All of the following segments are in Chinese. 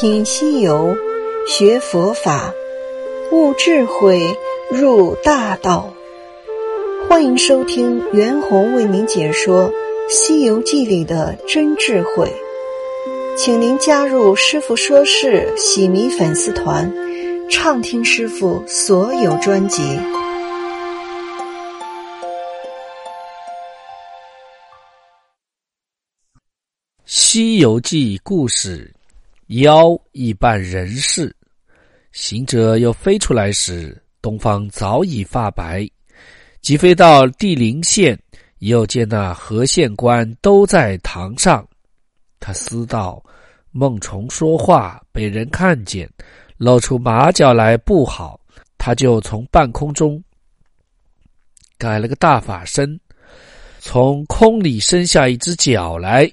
品西游，学佛法，悟智慧，入大道。欢迎收听袁弘为您解说《西游记》里的真智慧，请您加入师傅说事喜迷粉丝团，畅听师傅所有专辑。《西游记》故事。妖亦扮人事，行者又飞出来时，东方早已发白。即飞到地灵县，又见那河县官都在堂上。他思道：梦虫说话被人看见，露出马脚来不好。他就从半空中改了个大法身，从空里伸下一只脚来，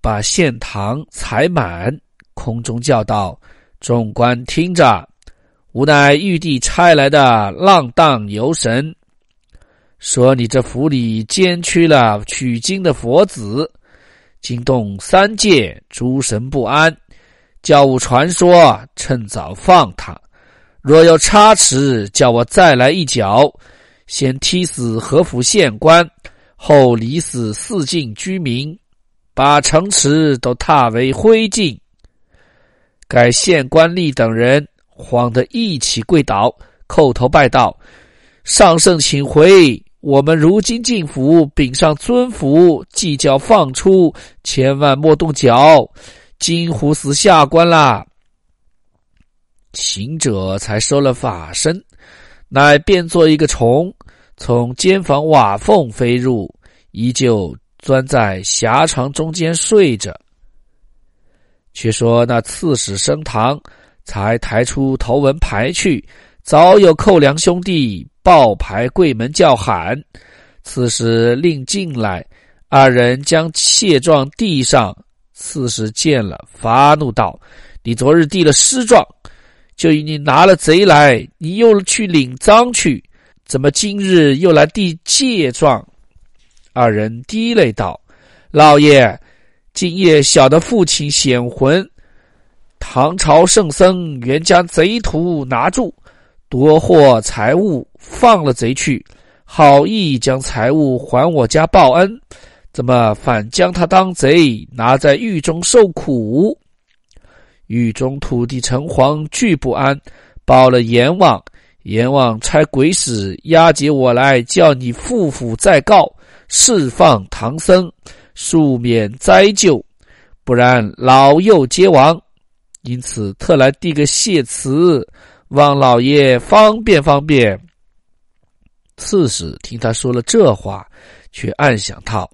把县堂踩满。空中叫道：“众官听着，吾乃玉帝差来的浪荡游神。说你这府里奸屈了取经的佛子，惊动三界诸神不安，叫吾传说，趁早放他。若有差池，叫我再来一脚，先踢死何府县官，后离死四境居民，把城池都踏为灰烬。”该县官吏等人慌得一起跪倒，叩头拜道：“上圣请回！我们如今进府禀上尊府，即叫放出，千万莫动脚，金虎死下官啦！”行者才收了法身，乃变作一个虫，从间房瓦缝飞入，依旧钻在狭床中间睡着。却说那刺史升堂，才抬出头文牌去，早有寇良兄弟抱牌跪门叫喊。刺史令进来，二人将谢状递上。刺史见了，发怒道：“你昨日递了失状，就以你拿了贼来，你又去领赃去，怎么今日又来递借状？”二人滴泪道：“老爷。”今夜小的父亲显魂，唐朝圣僧原将贼徒拿住，夺获财物，放了贼去，好意将财物还我家报恩，怎么反将他当贼，拿在狱中受苦？狱中土地城隍俱不安，报了阎王，阎王差鬼使押解我来，叫你父父再告，释放唐僧。恕免灾咎，不然老幼皆亡。因此特来递个谢词，望老爷方便方便。刺史听他说了这话，却暗想道：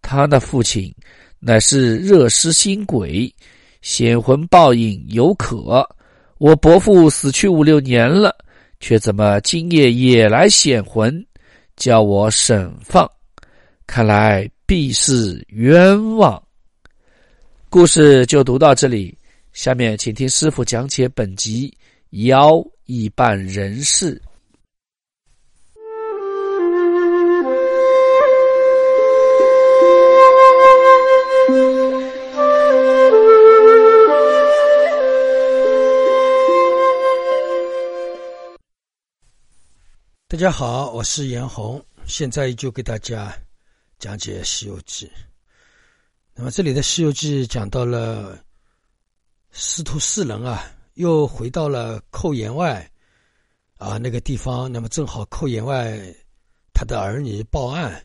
他那父亲乃是热失心鬼，显魂报应有可。我伯父死去五六年了，却怎么今夜也来显魂，叫我审放？看来。必是冤枉。故事就读到这里，下面请听师傅讲解本集《妖一半人事》。大家好，我是严红，现在就给大家。讲解《西游记》，那么这里的《西游记》讲到了师徒四人啊，又回到了寇员外啊那个地方。那么正好寇员外他的儿女报案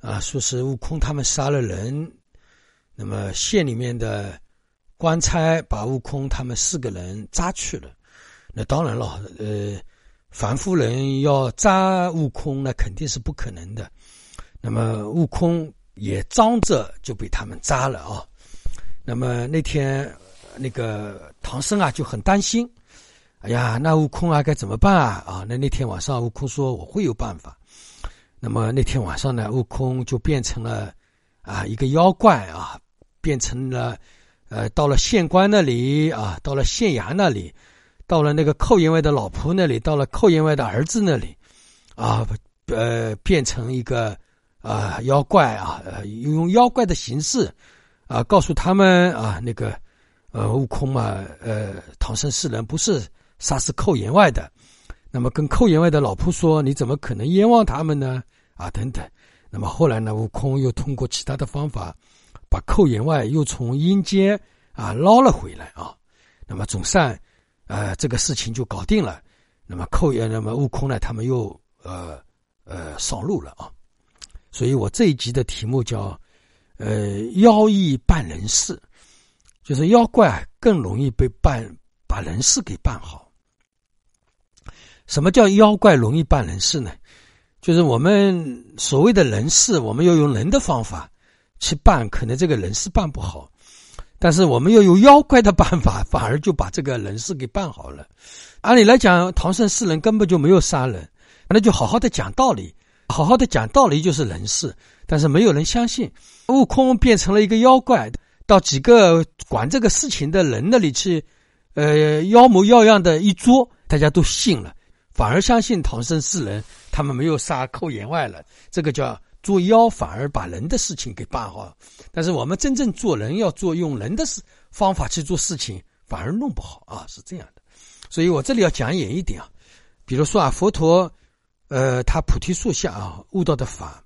啊，说是悟空他们杀了人。那么县里面的官差把悟空他们四个人抓去了。那当然了，呃，凡夫人要抓悟空，那肯定是不可能的。那么悟空也张着就被他们扎了啊！那么那天那个唐僧啊就很担心，哎呀，那悟空啊该怎么办啊？啊，那那天晚上悟空说我会有办法。那么那天晚上呢，悟空就变成了啊一个妖怪啊，变成了呃到了县官那里啊，到了县衙那里，到了那个寇员外的老婆那里，到了寇员外的儿子那里，啊呃变成一个。啊，妖怪啊，呃，用妖怪的形式，啊，告诉他们啊，那个，呃，悟空嘛，呃，唐僧四人不是杀死寇员外的，那么跟寇员外的老婆说，你怎么可能冤枉他们呢？啊，等等。那么后来呢，悟空又通过其他的方法，把寇员外又从阴间啊捞了回来啊。那么总算，呃，这个事情就搞定了。那么寇员，那么悟空呢，他们又呃呃上路了啊。所以我这一集的题目叫呃妖异办人事。就是妖怪更容易被办把人事给办好。什么叫妖怪容易办人事呢？就是我们所谓的人事，我们要用人的方法去办，可能这个人事办不好；但是我们要用妖怪的办法，反而就把这个人事给办好了。按理来讲，唐僧四人根本就没有杀人，那就好好的讲道理，好好的讲道理就是人事。但是没有人相信，悟空变成了一个妖怪。到几个管这个事情的人那里去，呃，妖模妖样的一捉，大家都信了，反而相信唐僧四人他们没有杀寇员外了。这个叫做妖，反而把人的事情给办好。但是我们真正做人要做用人的事方法去做事情，反而弄不好啊，是这样的。所以我这里要讲远一点啊，比如说啊，佛陀，呃，他菩提树下啊悟到的法，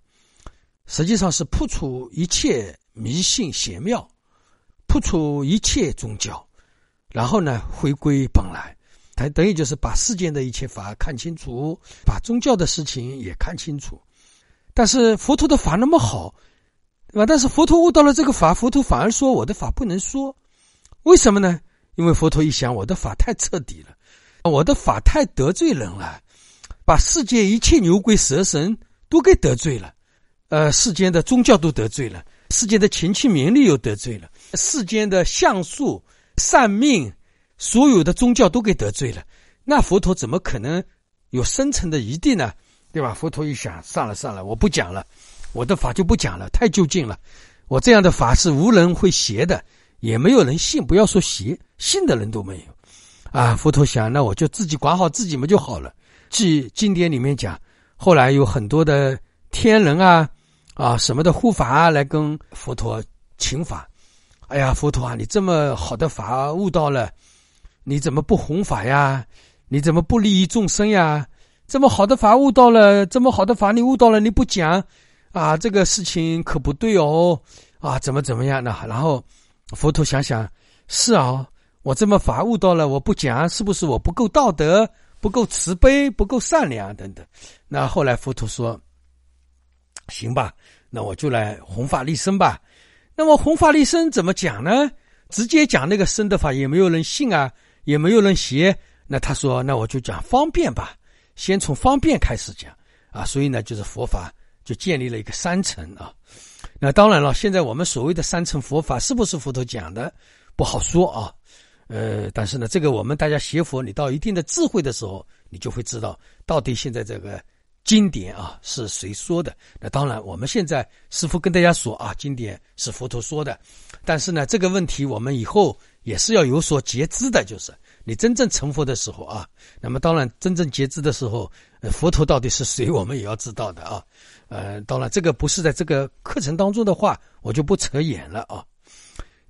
实际上是破除一切迷信邪妙。破除一切宗教，然后呢，回归本来，他等于就是把世间的一切法看清楚，把宗教的事情也看清楚。但是佛陀的法那么好，对吧？但是佛陀悟到了这个法，佛陀反而说我的法不能说，为什么呢？因为佛陀一想，我的法太彻底了，我的法太得罪人了，把世界一切牛鬼蛇神都给得罪了，呃，世间的宗教都得罪了。世间的情趣名利又得罪了，世间的相术、算命，所有的宗教都给得罪了。那佛陀怎么可能有深层的疑地呢？对吧？佛陀一想，算了算了，我不讲了，我的法就不讲了，太究竟了。我这样的法是无人会邪的，也没有人信。不要说邪，信的人都没有。啊，佛陀想，那我就自己管好自己嘛就好了。据经典里面讲，后来有很多的天人啊。啊，什么的护法啊来跟佛陀请法？哎呀，佛陀啊，你这么好的法悟到了，你怎么不弘法呀？你怎么不利益众生呀？这么好的法悟到了，这么好的法你悟到了，你不讲啊？这个事情可不对哦！啊，怎么怎么样呢？然后佛陀想想，是啊，我这么法悟到了，我不讲，是不是我不够道德、不够慈悲、不够善良等等？那后来佛陀说。行吧，那我就来弘法利生吧。那么弘法利生怎么讲呢？直接讲那个生的法，也没有人信啊，也没有人学。那他说，那我就讲方便吧，先从方便开始讲啊。所以呢，就是佛法就建立了一个三层啊。那当然了，现在我们所谓的三层佛法是不是佛陀讲的，不好说啊。呃，但是呢，这个我们大家学佛，你到一定的智慧的时候，你就会知道到底现在这个。经典啊，是谁说的？那当然，我们现在师傅跟大家说啊，经典是佛陀说的。但是呢，这个问题我们以后也是要有所节知的，就是你真正成佛的时候啊，那么当然真正节知的时候，呃，佛陀到底是谁，我们也要知道的啊。呃，当然这个不是在这个课程当中的话，我就不扯远了啊。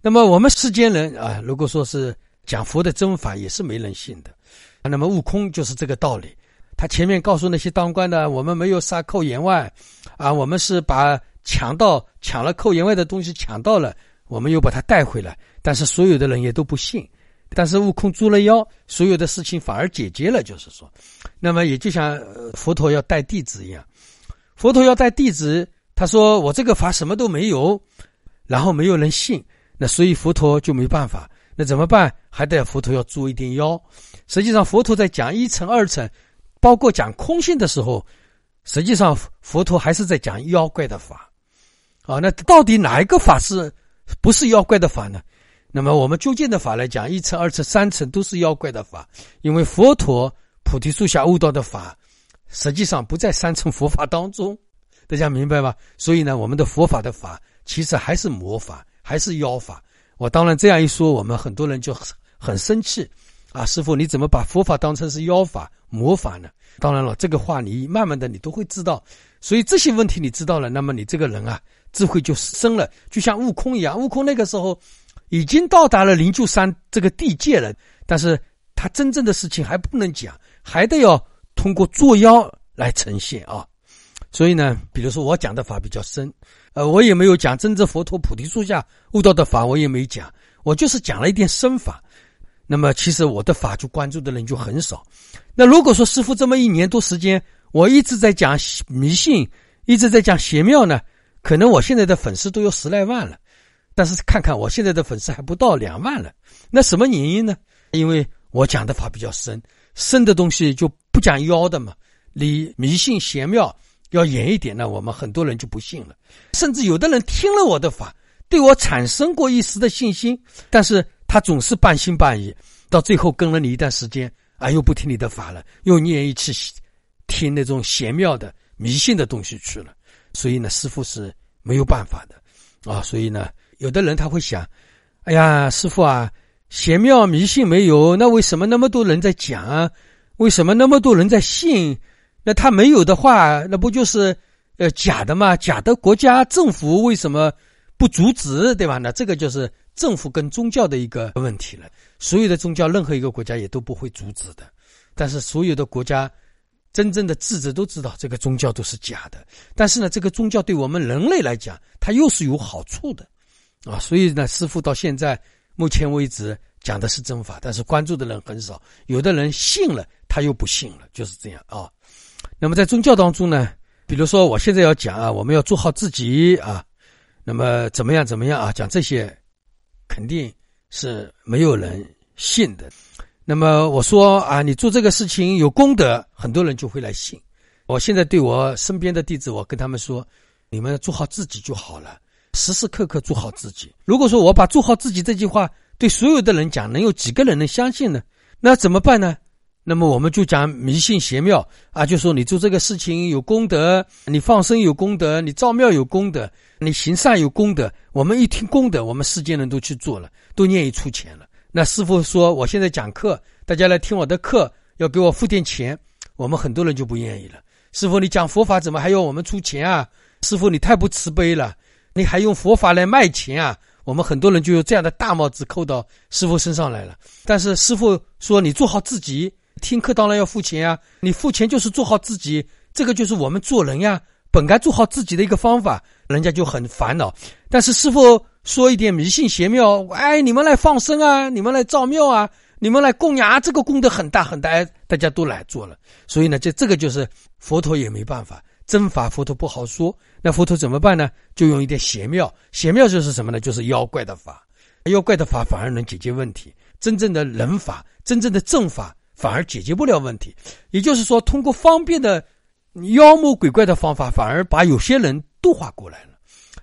那么我们世间人啊，如果说是讲佛的真法，也是没人信的。那么悟空就是这个道理。他前面告诉那些当官的，我们没有杀寇员外，啊，我们是把抢到抢了寇员外的东西抢到了，我们又把他带回来。但是所有的人也都不信。但是悟空捉了妖，所有的事情反而解决了。就是说，那么也就像佛陀要带弟子一样，佛陀要带弟子，他说我这个法什么都没有，然后没有人信，那所以佛陀就没办法。那怎么办？还得佛陀要捉一点妖。实际上，佛陀在讲一层二层。包括讲空性的时候，实际上佛陀还是在讲妖怪的法，啊，那到底哪一个法是不是妖怪的法呢？那么我们究竟的法来讲，一层、二层、三层都是妖怪的法，因为佛陀菩提树下悟道的法，实际上不在三层佛法当中，大家明白吧？所以呢，我们的佛法的法其实还是魔法，还是妖法。我当然这样一说，我们很多人就很生气。啊，师傅，你怎么把佛法当成是妖法、魔法呢？当然了，这个话你慢慢的你都会知道。所以这些问题你知道了，那么你这个人啊，智慧就生了，就像悟空一样。悟空那个时候已经到达了灵鹫山这个地界了，但是他真正的事情还不能讲，还得要通过作妖来呈现啊。所以呢，比如说我讲的法比较深，呃，我也没有讲真正佛陀菩提树下悟道的法，我也没讲，我就是讲了一点深法。那么其实我的法就关注的人就很少。那如果说师傅这么一年多时间，我一直在讲迷信，一直在讲邪庙呢，可能我现在的粉丝都有十来万了。但是看看我现在的粉丝还不到两万了，那什么原因呢？因为我讲的法比较深，深的东西就不讲妖的嘛，离迷信邪庙要严一点呢，我们很多人就不信了。甚至有的人听了我的法，对我产生过一丝的信心，但是他总是半信半疑，到最后跟了你一段时间，啊，又不听你的法了，又愿意去听那种邪妙的迷信的东西去了。所以呢，师傅是没有办法的啊，所以呢。有的人他会想：“哎呀，师傅啊，邪妙迷信没有，那为什么那么多人在讲？为什么那么多人在信？那他没有的话，那不就是呃假的吗？假的国家政府为什么不阻止？对吧？那这个就是政府跟宗教的一个问题了。所有的宗教，任何一个国家也都不会阻止的。但是所有的国家真正的智者都知道，这个宗教都是假的。但是呢，这个宗教对我们人类来讲，它又是有好处的。”啊，所以呢，师傅到现在目前为止讲的是真法，但是关注的人很少。有的人信了，他又不信了，就是这样啊。那么在宗教当中呢，比如说我现在要讲啊，我们要做好自己啊，那么怎么样怎么样啊，讲这些肯定是没有人信的。那么我说啊，你做这个事情有功德，很多人就会来信。我现在对我身边的弟子，我跟他们说，你们做好自己就好了。时时刻刻做好自己。如果说我把“做好自己”这句话对所有的人讲，能有几个人能相信呢？那怎么办呢？那么我们就讲迷信邪庙啊，就说你做这个事情有功德，你放生有功德，你造庙有功德，你行善有功德。我们一听功德，我们世间人都去做了，都愿意出钱了。那师傅说，我现在讲课，大家来听我的课，要给我付点钱，我们很多人就不愿意了。师傅，你讲佛法怎么还要我们出钱啊？师傅，你太不慈悲了。你还用佛法来卖钱啊？我们很多人就有这样的大帽子扣到师傅身上来了。但是师傅说：“你做好自己，听课当然要付钱啊！你付钱就是做好自己，这个就是我们做人呀，本该做好自己的一个方法。”人家就很烦恼。但是师傅说一点迷信邪庙，哎，你们来放生啊，你们来造庙啊，你们来供养，这个功德很大很大，大家都来做了。所以呢，这这个就是佛陀也没办法。真法佛陀不好说，那佛陀怎么办呢？就用一点邪庙，邪庙就是什么呢？就是妖怪的法，妖怪的法反而能解决问题。真正的人法，真正的正法反而解决不了问题。也就是说，通过方便的妖魔鬼怪的方法，反而把有些人度化过来了。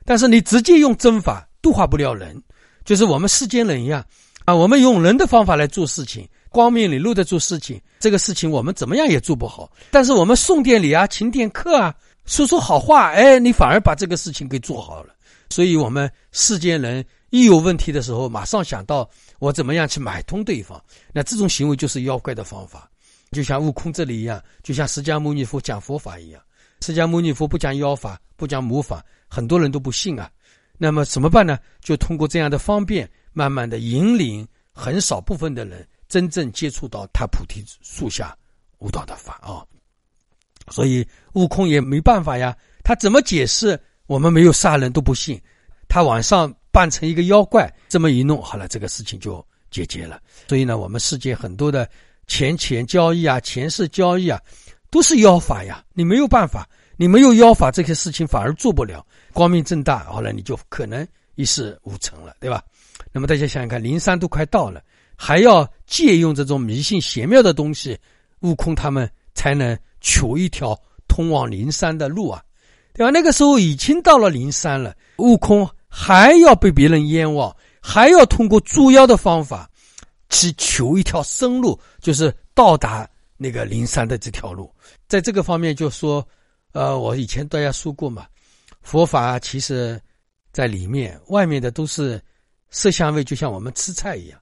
但是你直接用真法度化不了人，就是我们世间人一样啊，我们用人的方法来做事情。光明磊落的做事情，这个事情我们怎么样也做不好。但是我们送点礼啊，请点客啊，说说好话，哎，你反而把这个事情给做好了。所以，我们世间人一有问题的时候，马上想到我怎么样去买通对方。那这种行为就是妖怪的方法，就像悟空这里一样，就像释迦牟尼佛讲佛法一样。释迦牟尼佛不讲妖法，不讲魔法，很多人都不信啊。那么怎么办呢？就通过这样的方便，慢慢的引领很少部分的人。真正接触到他菩提树下悟道的法啊，所以悟空也没办法呀。他怎么解释？我们没有杀人都不信。他晚上扮成一个妖怪，这么一弄，好了，这个事情就解决了。所以呢，我们世界很多的钱钱交易啊、前世交易啊，都是妖法呀。你没有办法，你没有妖法，这些事情反而做不了。光明正大，好了，你就可能一事无成了，对吧？那么大家想想看，灵山都快到了。还要借用这种迷信邪妙的东西，悟空他们才能求一条通往灵山的路啊，对吧？那个时候已经到了灵山了，悟空还要被别人冤枉，还要通过捉妖的方法去求一条生路，就是到达那个灵山的这条路。在这个方面，就说，呃，我以前大家说过嘛，佛法其实在里面，外面的都是色香味，就像我们吃菜一样。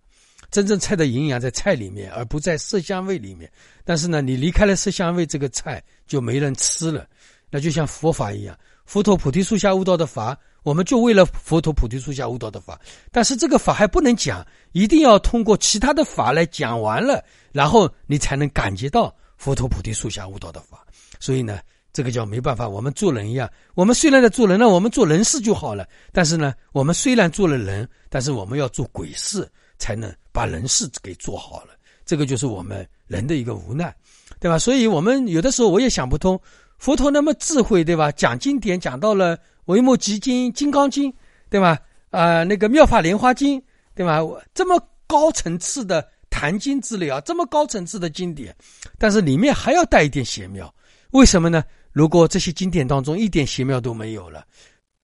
真正菜的营养在菜里面，而不在色香味里面。但是呢，你离开了色香味，这个菜就没人吃了。那就像佛法一样，佛陀菩提树下悟道的法，我们就为了佛陀菩提树下悟道的法。但是这个法还不能讲，一定要通过其他的法来讲完了，然后你才能感觉到佛陀菩提树下悟道的法。所以呢，这个叫没办法。我们做人一样，我们虽然在做人，那我们做人事就好了。但是呢，我们虽然做了人，但是我们要做鬼事，才能把人事给做好了。这个就是我们人的一个无奈，对吧？所以我们有的时候我也想不通，佛陀那么智慧，对吧？讲经典讲到了《维摩诘经》《金刚经》，对吧？啊，那个《妙法莲花经》，对吧？这么高层次的谈经之类啊，这么高层次的经典，但是里面还要带一点邪妙。为什么呢？如果这些经典当中一点邪妙都没有了，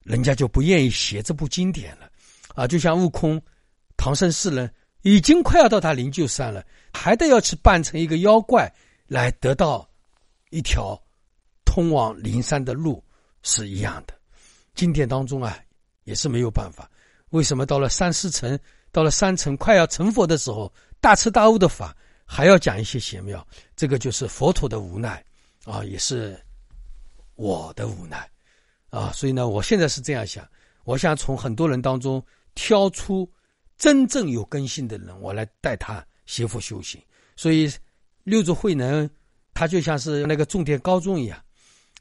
人家就不愿意写这部经典了，啊，就像悟空、唐僧四人已经快要到他灵鹫山了，还得要去扮成一个妖怪来得到一条通往灵山的路，是一样的。经典当中啊，也是没有办法。为什么到了三四层，到了三层快要成佛的时候，大彻大悟的法还要讲一些邪妙？这个就是佛陀的无奈。啊，也是我的无奈啊，所以呢，我现在是这样想，我想从很多人当中挑出真正有根性的人，我来带他学佛修行。所以六祖慧能，他就像是那个重点高中一样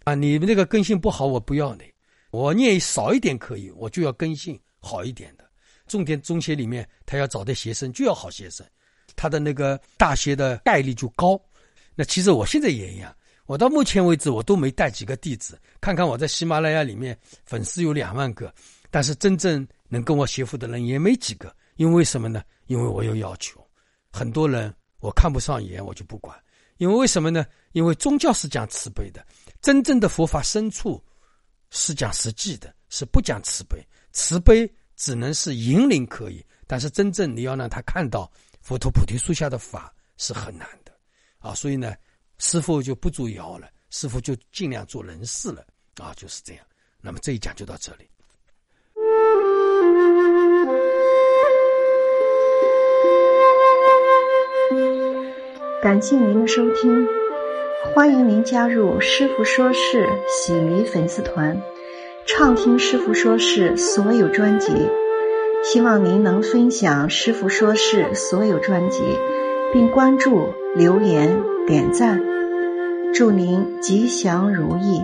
啊，你们那个根性不好，我不要你，我念少一点可以，我就要根性好一点的。重点中学里面，他要找的学生就要好学生，他的那个大学的概率就高。那其实我现在也一样。我到目前为止，我都没带几个弟子。看看我在喜马拉雅里面粉丝有两万个，但是真正能跟我学佛的人也没几个。因为什么呢？因为我有要求。很多人我看不上眼，我就不管。因为为什么呢？因为宗教是讲慈悲的，真正的佛法深处是讲实际的，是不讲慈悲。慈悲只能是引领可以，但是真正你要让他看到佛陀菩提树下的法是很难的啊。所以呢。师傅就不做妖了，师傅就尽量做人事了啊，就是这样。那么这一讲就到这里。感谢您的收听，欢迎您加入师傅说事喜迷粉丝团，畅听师傅说事所有专辑。希望您能分享师傅说事所有专辑，并关注、留言。点赞，祝您吉祥如意。